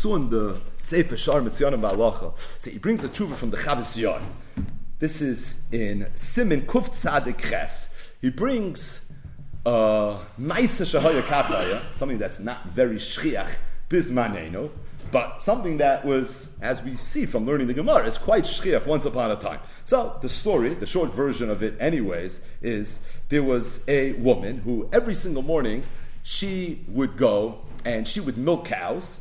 saw in the Sefer Shar Mitzyanim Ba'alacha, so he brings the tshuva from the Chavis Yar. This is in Simin Kuf Tzadik Ches. He brings a nice shahaya kachaya, something that's not very shchiach bismaneno, but something that was, as we see from learning the Gemara, is quite shchiach once upon a time. So the story, the short version of it, anyways, is there was a woman who every single morning she would go and she would milk cows,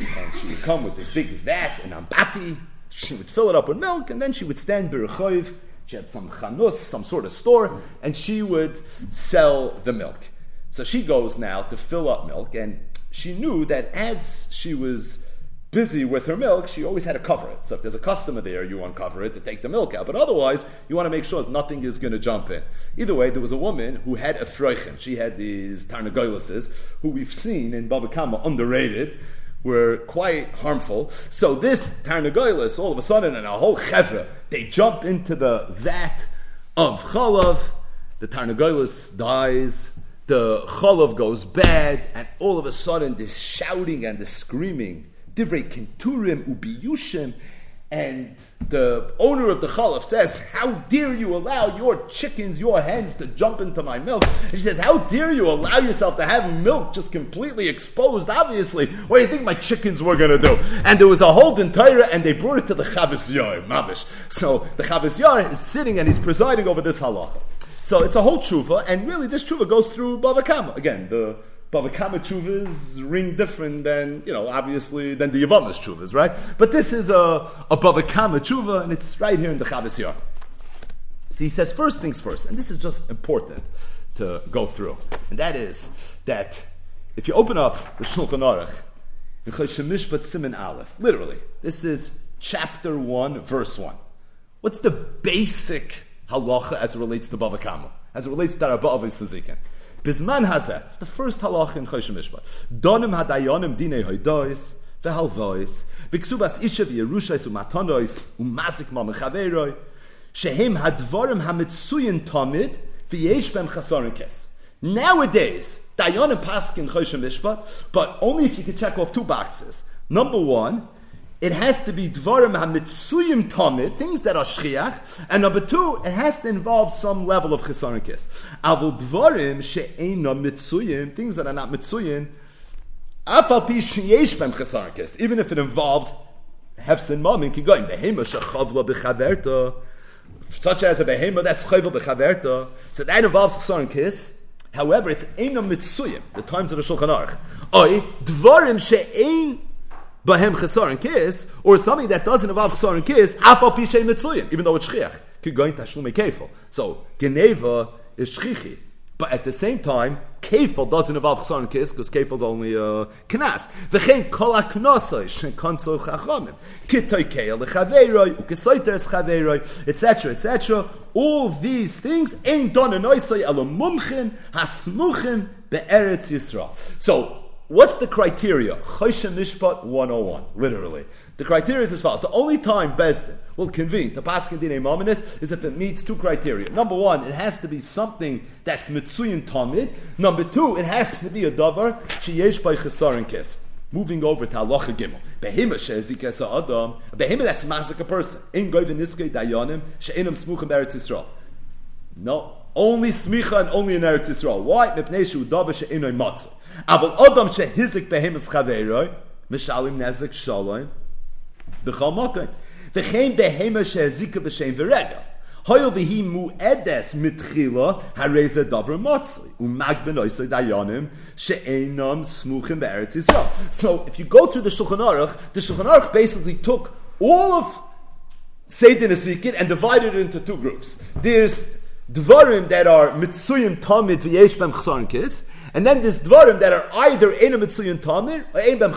and she would come with this big vat and ambati. She would fill it up with milk, and then she would stand b'rechoiv. She had some chanus, some sort of store, and she would sell the milk. So she goes now to fill up milk, and she knew that as she was busy with her milk, she always had to cover it. So if there's a customer there, you uncover it to take the milk out. But otherwise, you want to make sure that nothing is going to jump in. Either way, there was a woman who had a freichen. She had these tarnagoyluses, who we've seen in Bava Kama underrated, were quite harmful. So this tarnagoylus, all of a sudden, and a whole chevra, they jump into the vat of chalav. The tarnagoylus dies. The chalav goes bad, and all of a sudden, this shouting and this screaming divrei ubiyushim, and the owner of the chalaf says, "How dare you allow your chickens, your hens, to jump into my milk?" And she says, "How dare you allow yourself to have milk just completely exposed? Obviously, what do you think my chickens were going to do?" And there was a hold in Torah, and they brought it to the Chavis Yar, mamish. So the Chavis Yar is sitting and he's presiding over this halacha. So it's a whole tshuva, and really this tshuva goes through Bava Kama. Again, the Bava Kama tshuvas ring different than, you know, obviously, than the Yavamas tshuvas, right? But this is a, a Bava Kama tshuva, and it's right here in the Chavis Yar. So he says, first things first, and this is just important to go through, and that is that if you open up the Shulchan Aruch, in Mishpat Siman Aleph, literally, this is chapter 1, verse 1. What's the basic halacha as it relates to Bava Kama, as it relates to Rabba Avis Sazikin? Bizman hazeh. It's the first halacha in Choshen Mishpat. Donim hadayonim dinei hoidois vehalvois v'ksubas isha v'yerushais u'matanois u'mazik ma mechaveroi shehem hadvarim hamitzuyin tamid v'yesh bem chasarin kes. Nowadays, dayonim paskin Choshen Mishpat, but only if you can check off two boxes. Number one, it has to be dvarim hamitzuyim tamid, things that are shchiach, and number two, it has to involve some level of chesanikis. Avul dvarim she'ena mitzuyim, things that are not mitzuyim, afal pi sheyesh bem even if it involves hefsin mamin kigoyim behema shechavla bechaverta, such as a behema that's chayvel bechaverta, so that involves chesanikis. However, it's ena mitzuyim, the times of the Shulchan Aruch. Oy dvarim she'en Bahem chesar and kiss, or something that doesn't involve chesar and kiss, afal pishay mitzuyim, even though it's shchiach. Could go into tashlum kefil. So geneva is shchichi, but at the same time, kefil doesn't involve chesar and kiss because is only a uh, knas. V'chein kol haknosay shen konso chachamim kitoy keil lechaveiroi ukesoiter es chaveiroi etc. etc. All these things ain't done in oisay alamumchin hasmuchim be'eretz Yisrael. So What's the criteria? Choshen Mishpat 101, literally. The criteria is as follows. The only time Bezdin will convene to pass Dine Mominis is if it meets two criteria. Number one, it has to be something that's Mitsuyin Tamid. Number two, it has to be a Davar Sheyesh by Chesarin Kes. Moving over to Halacha Gimel. Behema she'ezikesa Adam. Behema that's masik a person. In goyven niskei dayanim she'enam smuchim Eretz Yisrael. No, only smicha and only in Eretz Yisrael. Why? Mepnei shu davar she'enoi matzah. Adam chaveroi, mishalim nezik shalom, b'shem mitchila motzli. Dayanim smuchim Yisrael. So if you go through the Shulchan Aruch, the Shulchan Aruch basically took all of Seder Nezikin and divided it into two groups. There's Dvarim that are mitzuyim tamid v'yesh bem chsarin and then there's Dvarim that are either Ein Mitzuyim Tamid or Ein bem.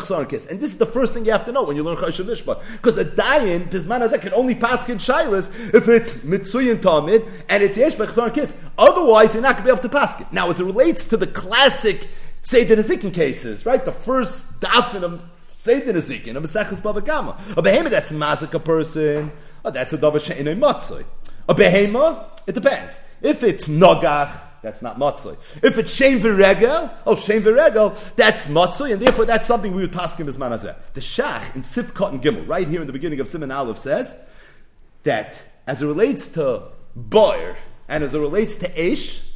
And this is the first thing you have to know when you learn Choshen Mishpat. Because a Dayan, Bisman Hazek, can only pass in Shilas if it's Mitzuyim Tamid and it's Yesh bem Chsankis. Otherwise, you're not going to be able to pass it. Now, as it relates to the classic Seder Nezikin cases, right? The first daf in a Seder Nezikin, a Maseches Bava Kama. A behemoth that's mazik a person, oh, that's a davar she'inoi matzoi. A behema, it depends. If it's nogach, that's not matzah. If it's shem v'regel, oh shem v'regel, that's matzah, and therefore that's something we would pass him as manazeh. The shach in Sifkot and Gimel, right here in the beginning of Simon Aleph, says that as it relates to boir and as it relates to Eish,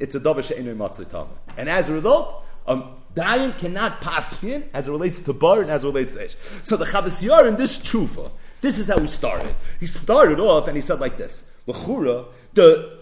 it's a davar she'enu matzah tam. And as a result, um, Dayan cannot pass in as it relates to bar and as it relates to Eish. So the Chavis Yar in this trufa, this is how he started. He started off and he said like this: L'chura, the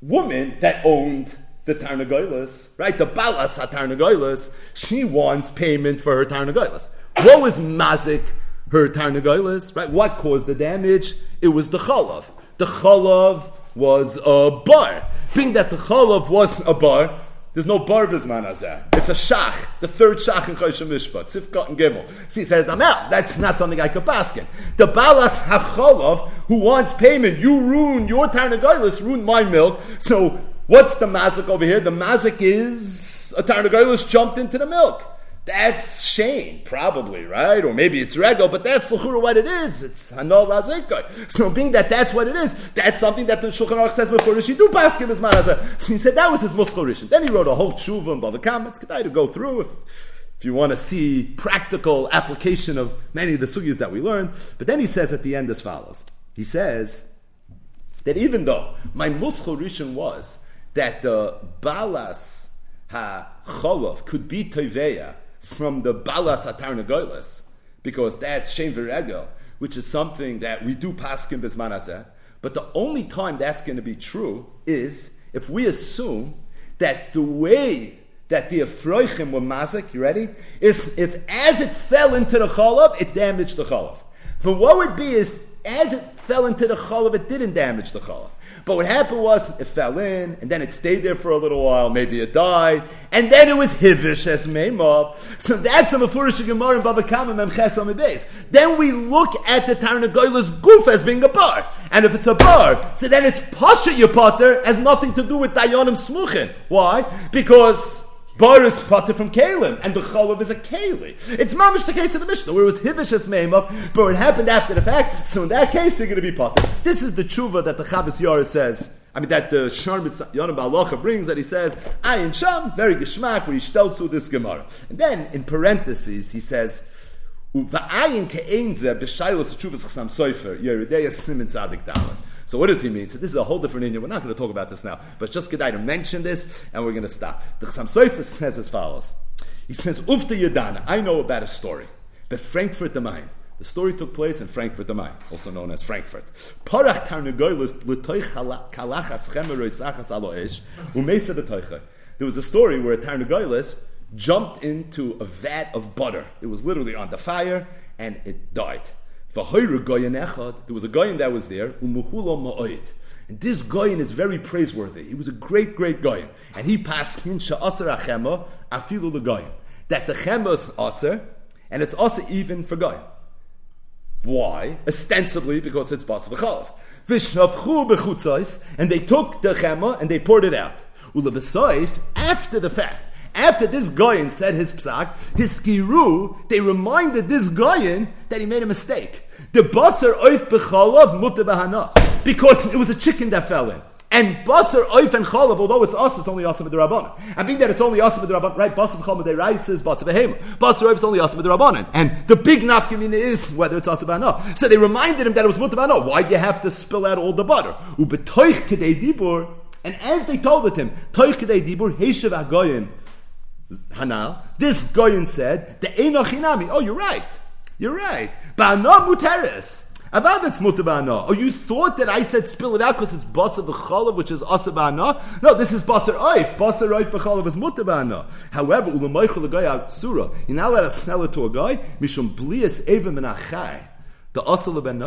woman that owned the Tarnagoilas, right? The Balas HaTarnagoilas, she wants payment for her Tarnagoilas. What was Mazik, her Tarnagoilas, right? What caused the damage? It was the Chalav. The Chalav was a bar. Being that the Chalav was a bar, there's no bar bisman azeh. It's a shach, the third shach in Choshe Mishpat, Sifkat and Gimel. See, says, I'm out. That's not something I could basket. The balas hacholov who wants payment, you ruin your tarnagolis, ruin my milk. So what's the mazik over here? The mazik is a tarnagolis jumped into the milk. That's shame, probably, right? Or maybe it's regal, but that's what it is. It's hanol lazikoi. So being that that's what it is, that's something that the Shulchan Aruch says before Rishi do paskim is manaza. So he said that was his muskal Then he wrote a whole tshuva and the comments. Could I to go through if, if you want to see practical application of many of the sugyas that we learned. But then he says at the end as follows. He says that even though my muskal rishon was that the balas ha cholov could be toveya from the balas atar negoilas, because that's shem v'regel, which is something that we do paskin bisman But the only time that's going to be true is if we assume that the way that the Ephroichim were mazik, you ready? Is if as it fell into the cholav, it damaged the cholav. But what would be is as it fell into the cholav, it didn't damage the cholav. But what happened was it fell in, and then it stayed there for a little while. Maybe it died, and then it was hivish as meimov. So that's a mafurish gemara in Bava Kama memches base. Then we look at the Tarnagoyla's goof as being a bar, and if it's a bar, so then it's pasha your potter has nothing to do with dayanim smuchin. Why? Because Boris potter from Kalim, and the Cholav is a Kali. It's mamish the case of the Mishnah, where it was Hivishas Meimah, but it happened after the fact, so in that case, you're going to be potter. This is the tshuva that the Chavis Yara says. I mean, that the Sharmit Yonah Balacha brings that he says, Ayin Sham, very geschmack, where he stelzu this Gemara. And then, in parentheses, he says, Uva'ayin ke'ein ze b'shaylos tshuvas chasam soifer, yeridei simin tzadik dalet. So what does he mean? So this is a whole different Indian. We're not going to talk about this now, but just good to mention this, and we're going to stop. The Chassam Sofer says as follows. He says, Ufta Yadana, I know about a story. The Frankfurt the Main. The story took place in Frankfurt the Main, also known as Frankfurt. Parach b'toicha. There was a story where a Tarnagoylis jumped into a vat of butter. It was literally on the fire, and it died. There was a goyin that was there, and this goyin is very praiseworthy. He was a great, great goyin. And he passed in sha'asar achema afilu the goyin. That the chema is aser, and it's also even for goyin. Why? Ostensibly because it's bas v'chalav. Vishnavchu bechutzais, and they took the chema and they poured it out. Ulabesoif, after the fact, after this Goyin said his psak, his skiru, they reminded this Goyin that he made a mistake. The basar oif b'chalav mutter b'hana. Because it was a chicken that fell in. And basar oif and chalav, although it's us, it's only asav rabbanon. And being that it's only asav rabbanon, right? Basar chalav de rices, basar behema. Basar oif is only asav rabbanon. And the big nafkamina is whether it's asav b'hana. So they reminded him that it was mutter b'hana. Why do you have to spill out all the butter? Ubetoich kedei dibur. And as they told it him, toich kedei dibur, heishav agoyin. Hanal, this Goyin said, the Einochinami. Oh, you're right. You're right. Ba'ana muteres. About that's mutter ba'ana. Oh, you thought that I said spill it out because it's basar v'chalav, which is asa ba'ana? No, this is basar oif. Basar oif b'chalav is mutter ba'ana. However, ulamaychel guy surah. You're not allowed to sell it to a guy. Mishum blias evim menachai the Asal ben.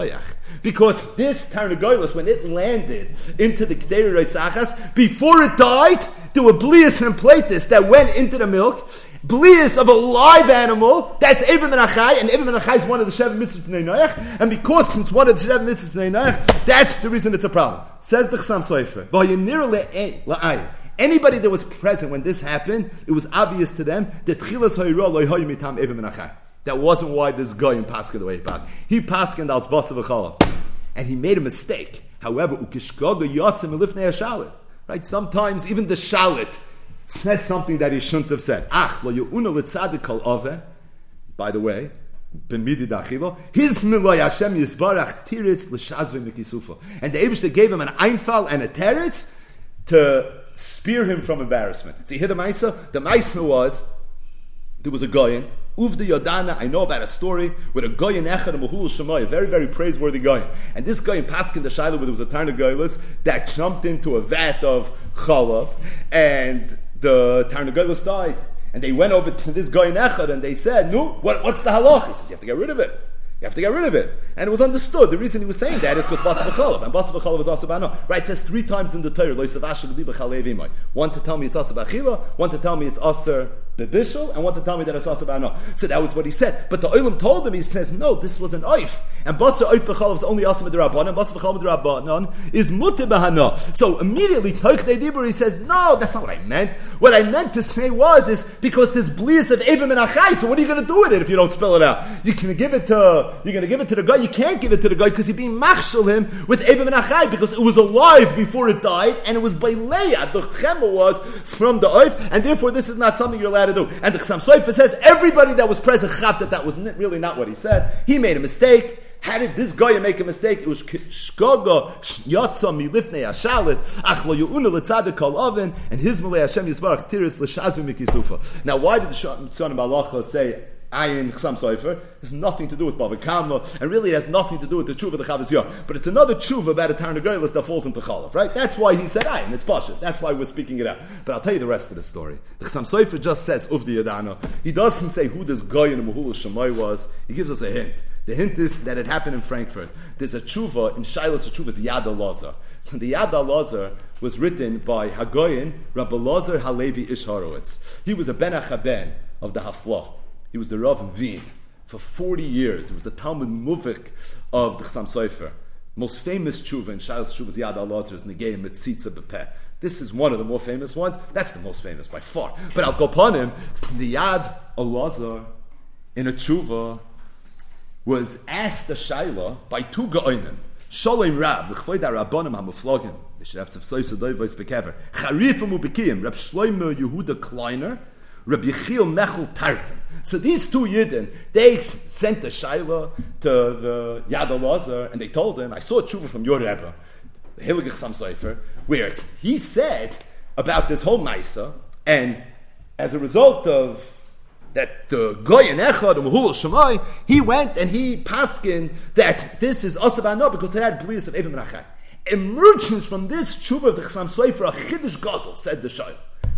Because this Tarnagoylas, when it landed into the Kederi Reisachas, before it died, there were blias and platis that went into the milk. Blias of a live animal, that's Evim and Achai, and Evim and Achai is one of the seven mitzvahs B'nai Noach, and because since one of the seven mitzvahs B'nai Noach, that's the reason it's a problem. Says the Chassam Sofer. Anybody that was present when this happened, it was obvious to them that. That wasn't why this guy in Paskin the way he passed. He paskin out and he made a mistake. However, ukishkoga yotzim elifnei hashalit. Right? Sometimes even the shalit says something that he shouldn't have said. Ach, lo yu'una l'tzadik kol ove. By the way, ben dachilo, his miloy Hashem yisbarach tiritz l'shazve mikisufa. And the Eibishter gave him an einfal and a teretz to spear him from embarrassment. See, here the Maisa, the Maisa was, there was a Goyen, Uv the Yodana, I know about a story with a guy in Echad Mahul Shemoy, a very, very praiseworthy guy. And this guy in Paskin the Shiloh, where there was a Tarna Goylus that jumped into a vat of Chalav, and the Tarna Goylus died. And they went over to this guy in Echad and they said, No, what, what's the halach? He says, You have to get rid of it. You have to get rid of it. And it was understood. The reason he was saying that is because Basa B'chalav. And Basa B'chalav is Asa B'ano. Right, it says three times in the Torah, One to tell me it's Asa one to tell me it's Asa Bebishal, and one to tell me that it's Asa B'ano. So that was what he said. But the Olam told him, he says, no, this was an Oif. And Basa Oif B'chalav is only Asa B'derabbanan, and Basa B'chalav B'derabbanan is Mutter B'hana. So immediately, Toich Dibur, he says, no, that's not what I meant. What I meant to say was, is because this bliss of Evim and Achai, so what are you going to do with it if you don't spell it out? You can give it to, you're going to give it to the guy, you can't give it to the guy because he's being him with Evim and Achai because it was alive before it died and it was by Leah. The Chema was from the Oif and therefore this is not something you're allowed to do. And the Chassam Soifa says everybody that was present chap that that was really not what he said. He made a mistake. How did this guy make a mistake? It was shkoga yatsa milifnei ashalit achlo yuuna letzadik kol oven and his malay Hashem yisbarach tiris l'shazvi mikisufa. Now, why did the Shon Malacha say Ayin Chsam Soifer has nothing to do with Bava Kama, and really it has nothing to do with the tshuva the Chavaz Yom. But it's another tshuva about a Tarnagoylis that falls into Chalav, right? That's why he said Ayin, it's Pasha. That's why we're speaking it out. But I'll tell you the rest of the story. The Chsam just says Uvdi Yadano. He doesn't say who this guy in Mahul Shemai was. He gives us a hint. The hint is that it happened in Frankfurt. There's a tshuva, in Shiloh's tshuva Yad Lazar. So the Yad Lazar was written by Hagoyin Rabbi Lazar Halevi Ish Horowitz. He was a Ben Achaben of the Haflah. He was the Rav in Wien for 40 years. He was the Talmud Muvik of the Chassam Sofer. Most famous tshuva in Shiloh's tshuva is Yad Al-Lazar is Negei Metzitza Bepeh. This is one of the more famous ones. That's the most famous by far. But I'll go upon him. The Yad Al-Lazar in a tshuva was asked the Shaila by two Gaonim. Shalom Rav, the Chvoid HaRabbanim HaMuflogim. They should have Sefsois Adoivos Bekever. Charifim Ubekiyim, Rab Shloimo Yehuda Kleiner, Rab Yechiel Mechel Tartan. So these two Yidden, they sent the Shaila to the Yad Elazar, and they told him, I saw a tshuva from your Rebbe, the Hiligach Sam Sefer, where he said about this whole Maisa, and as a result of that the Goyen Echad, Mahul Shemai, he went and he paskin that this is Asabano because it had blias of Evim Rachai. Emergence from this tshuva of the Chassam Sofer, a Chiddush Gadol, said the Shaila.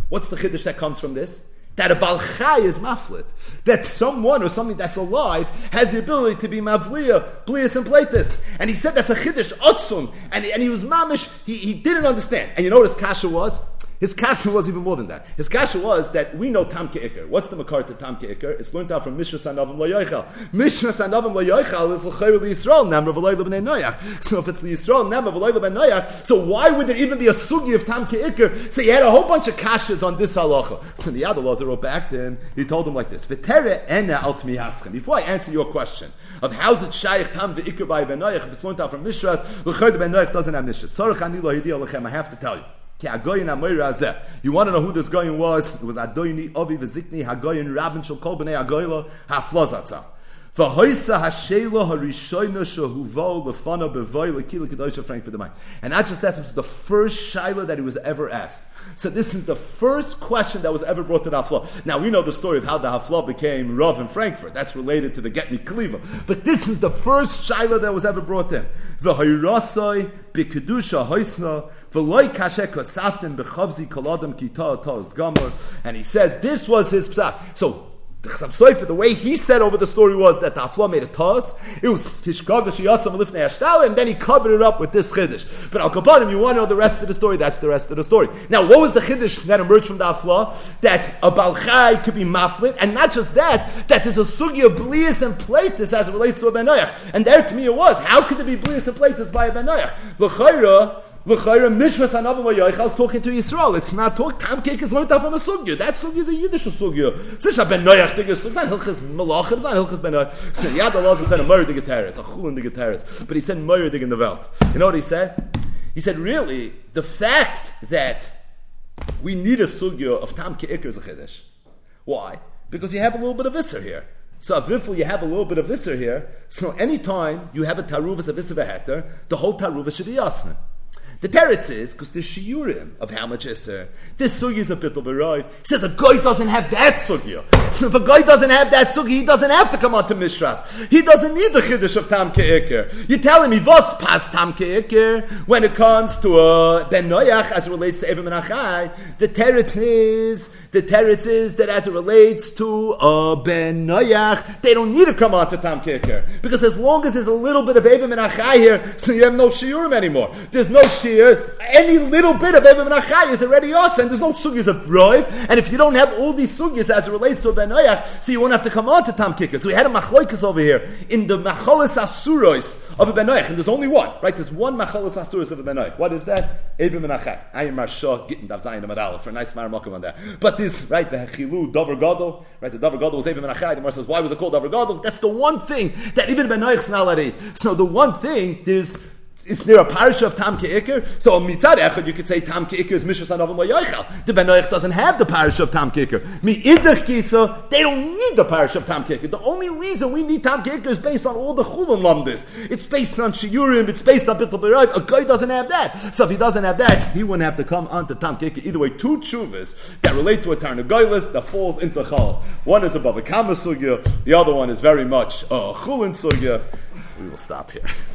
What's the Chiddush that comes from this? That a balchai is maflit, that someone or something that's alive has the ability to be mavliya, blias and platis. And he said that's a chiddush otzum, and, and he was mamish, he, he didn't understand. And you know what his kasha was? His kasha was even more than that. His kasha was that we know tam ke'ikr. What's the makar to tam ke'ikr? It's learned out from Mishnah Sanavim Layoichal. Mishnah Sanavim Layoichal is l'chayr Yisrael, nam Rav b'nei Noyach. So if it's the Yisrael, nam Rav b'nei Noyach, so why would there even be a sugi of tam ke'ikr? So he had a whole bunch of kashas on this halacha. So the other laws wrote back to him, he told him like this, V'tere ena al Before I answer your question of how's it shaykh tam ve'ikr by ben Noyach, if it's learned out from Mishras, l'chayr ben Noyach doesn't have Mishras. Sorach ani lo I have to tell you. You want to know who this guy was? It was Adoini Ovi Vizikni Hagoyin Rabin Shal Kol Bnei Agoyla Haflozatza. V'hoisa hashela harishoyna shehuvo lefana bevoy lekila kedosha Frank for the mind. And not just that, it was the first shaila that he was ever asked. So this is the first question that was ever brought to the Hafla. Now we know the story of how the Hafla became Rav in Frankfurt. That's related to the Get Me Kliva. But this is the first shaila that was ever brought in. The Hayrasai b'kedusha hoisna and he says this was his psak. So the way he said over the story was that the Afla made a toss. It was and then he covered it up with this Chiddush. But Al Kapanim, you want to know the rest of the story? That's the rest of the story. Now, what was the Chiddush that emerged from the Afla? That a Balchai could be Maflit, and not just that, that there's a Sugi of Blias and Platis as it relates to a Benoyach. And there to me it was, how could there be Blias and Platis by a Benoyach? L'chayra, L'chayra mishvas anavim vayoichal is talking to Yisrael. It's not talk. Tam cake is learned from a sugya. That sugya is a Yiddish sugya. Not ben noyach dig It's not hilchas malachim. It's not hilchas ben noyach. So Yad Allah said a moyer dig It's a chul in dig But he said moyer dig in the Welt. You know what he said? He said, really, the fact that we need a sugya of tam ke'ikr is a chiddush. Why? Because you have a little bit of visser here. So avifl, you have a little bit of visser here. So anytime you have a taruvas of visser v'heter, the whole taruvas should be yasna. The teretz is because the shiurim of how much iser. This sugi is a bit of a right. He says a guy doesn't have that sugi. So if a guy doesn't have that sugi, he doesn't have to come on to mishras. He doesn't need the chiddush of tam ke'ikir. You're telling me was pas tam ke'ikir when it comes to a uh, ben noyach as it relates to evim and achai. The teretz is the teretz is that as it relates to a uh, ben noyach, they don't need to come on to tam ke'ikir because as long as there's a little bit of evim and here, so you have no shiurim anymore. There's no shear, uh, any little bit of Evim Nachai is already us, and there's no sugyas of Roiv. And if you don't have all these sugyas as it relates to a Ben so you won't have to come on to Tam Kicker. So we had a machloikas over here in the macholis asuros of a Ben and there's only one, right? There's one macholis asuros of a Ben What is that? Evim Nachai. I am Marsha Gittin Dav Zayin Amadal for a nice Maramokim on there. But this, right, the Hechilu, Dover Gadol, right, the Dover Gadol was Evim Nachai. The Mar says, why was it called Dover Gadol? That's the one thing that even Ben Noach is not So the one thing, there's is there a parish of Tam Ke'ikr? So on Mitzad Echad, you could say Tam Ke'ikr is Mishras Anavim Layoichel. The Ben doesn't have the parish of Tam Ke'ikr. Mi Idach Kisa, they don't need the parish of Tam Ke'ikr. The only reason we need Tam Ke'ikr is based on all the Chulam Lamdis. It's based on Shiurim, it's based on Bittul B'Rayv. A guy doesn't have that. So if he doesn't have that, he wouldn't have to come onto Tam Ke'ikr. Either way, two chuvas that relate to a Tarnagoylis that falls into Chal. One is above a Kama Sugya, the other one is very much a Chulin Sugya. We will stop here.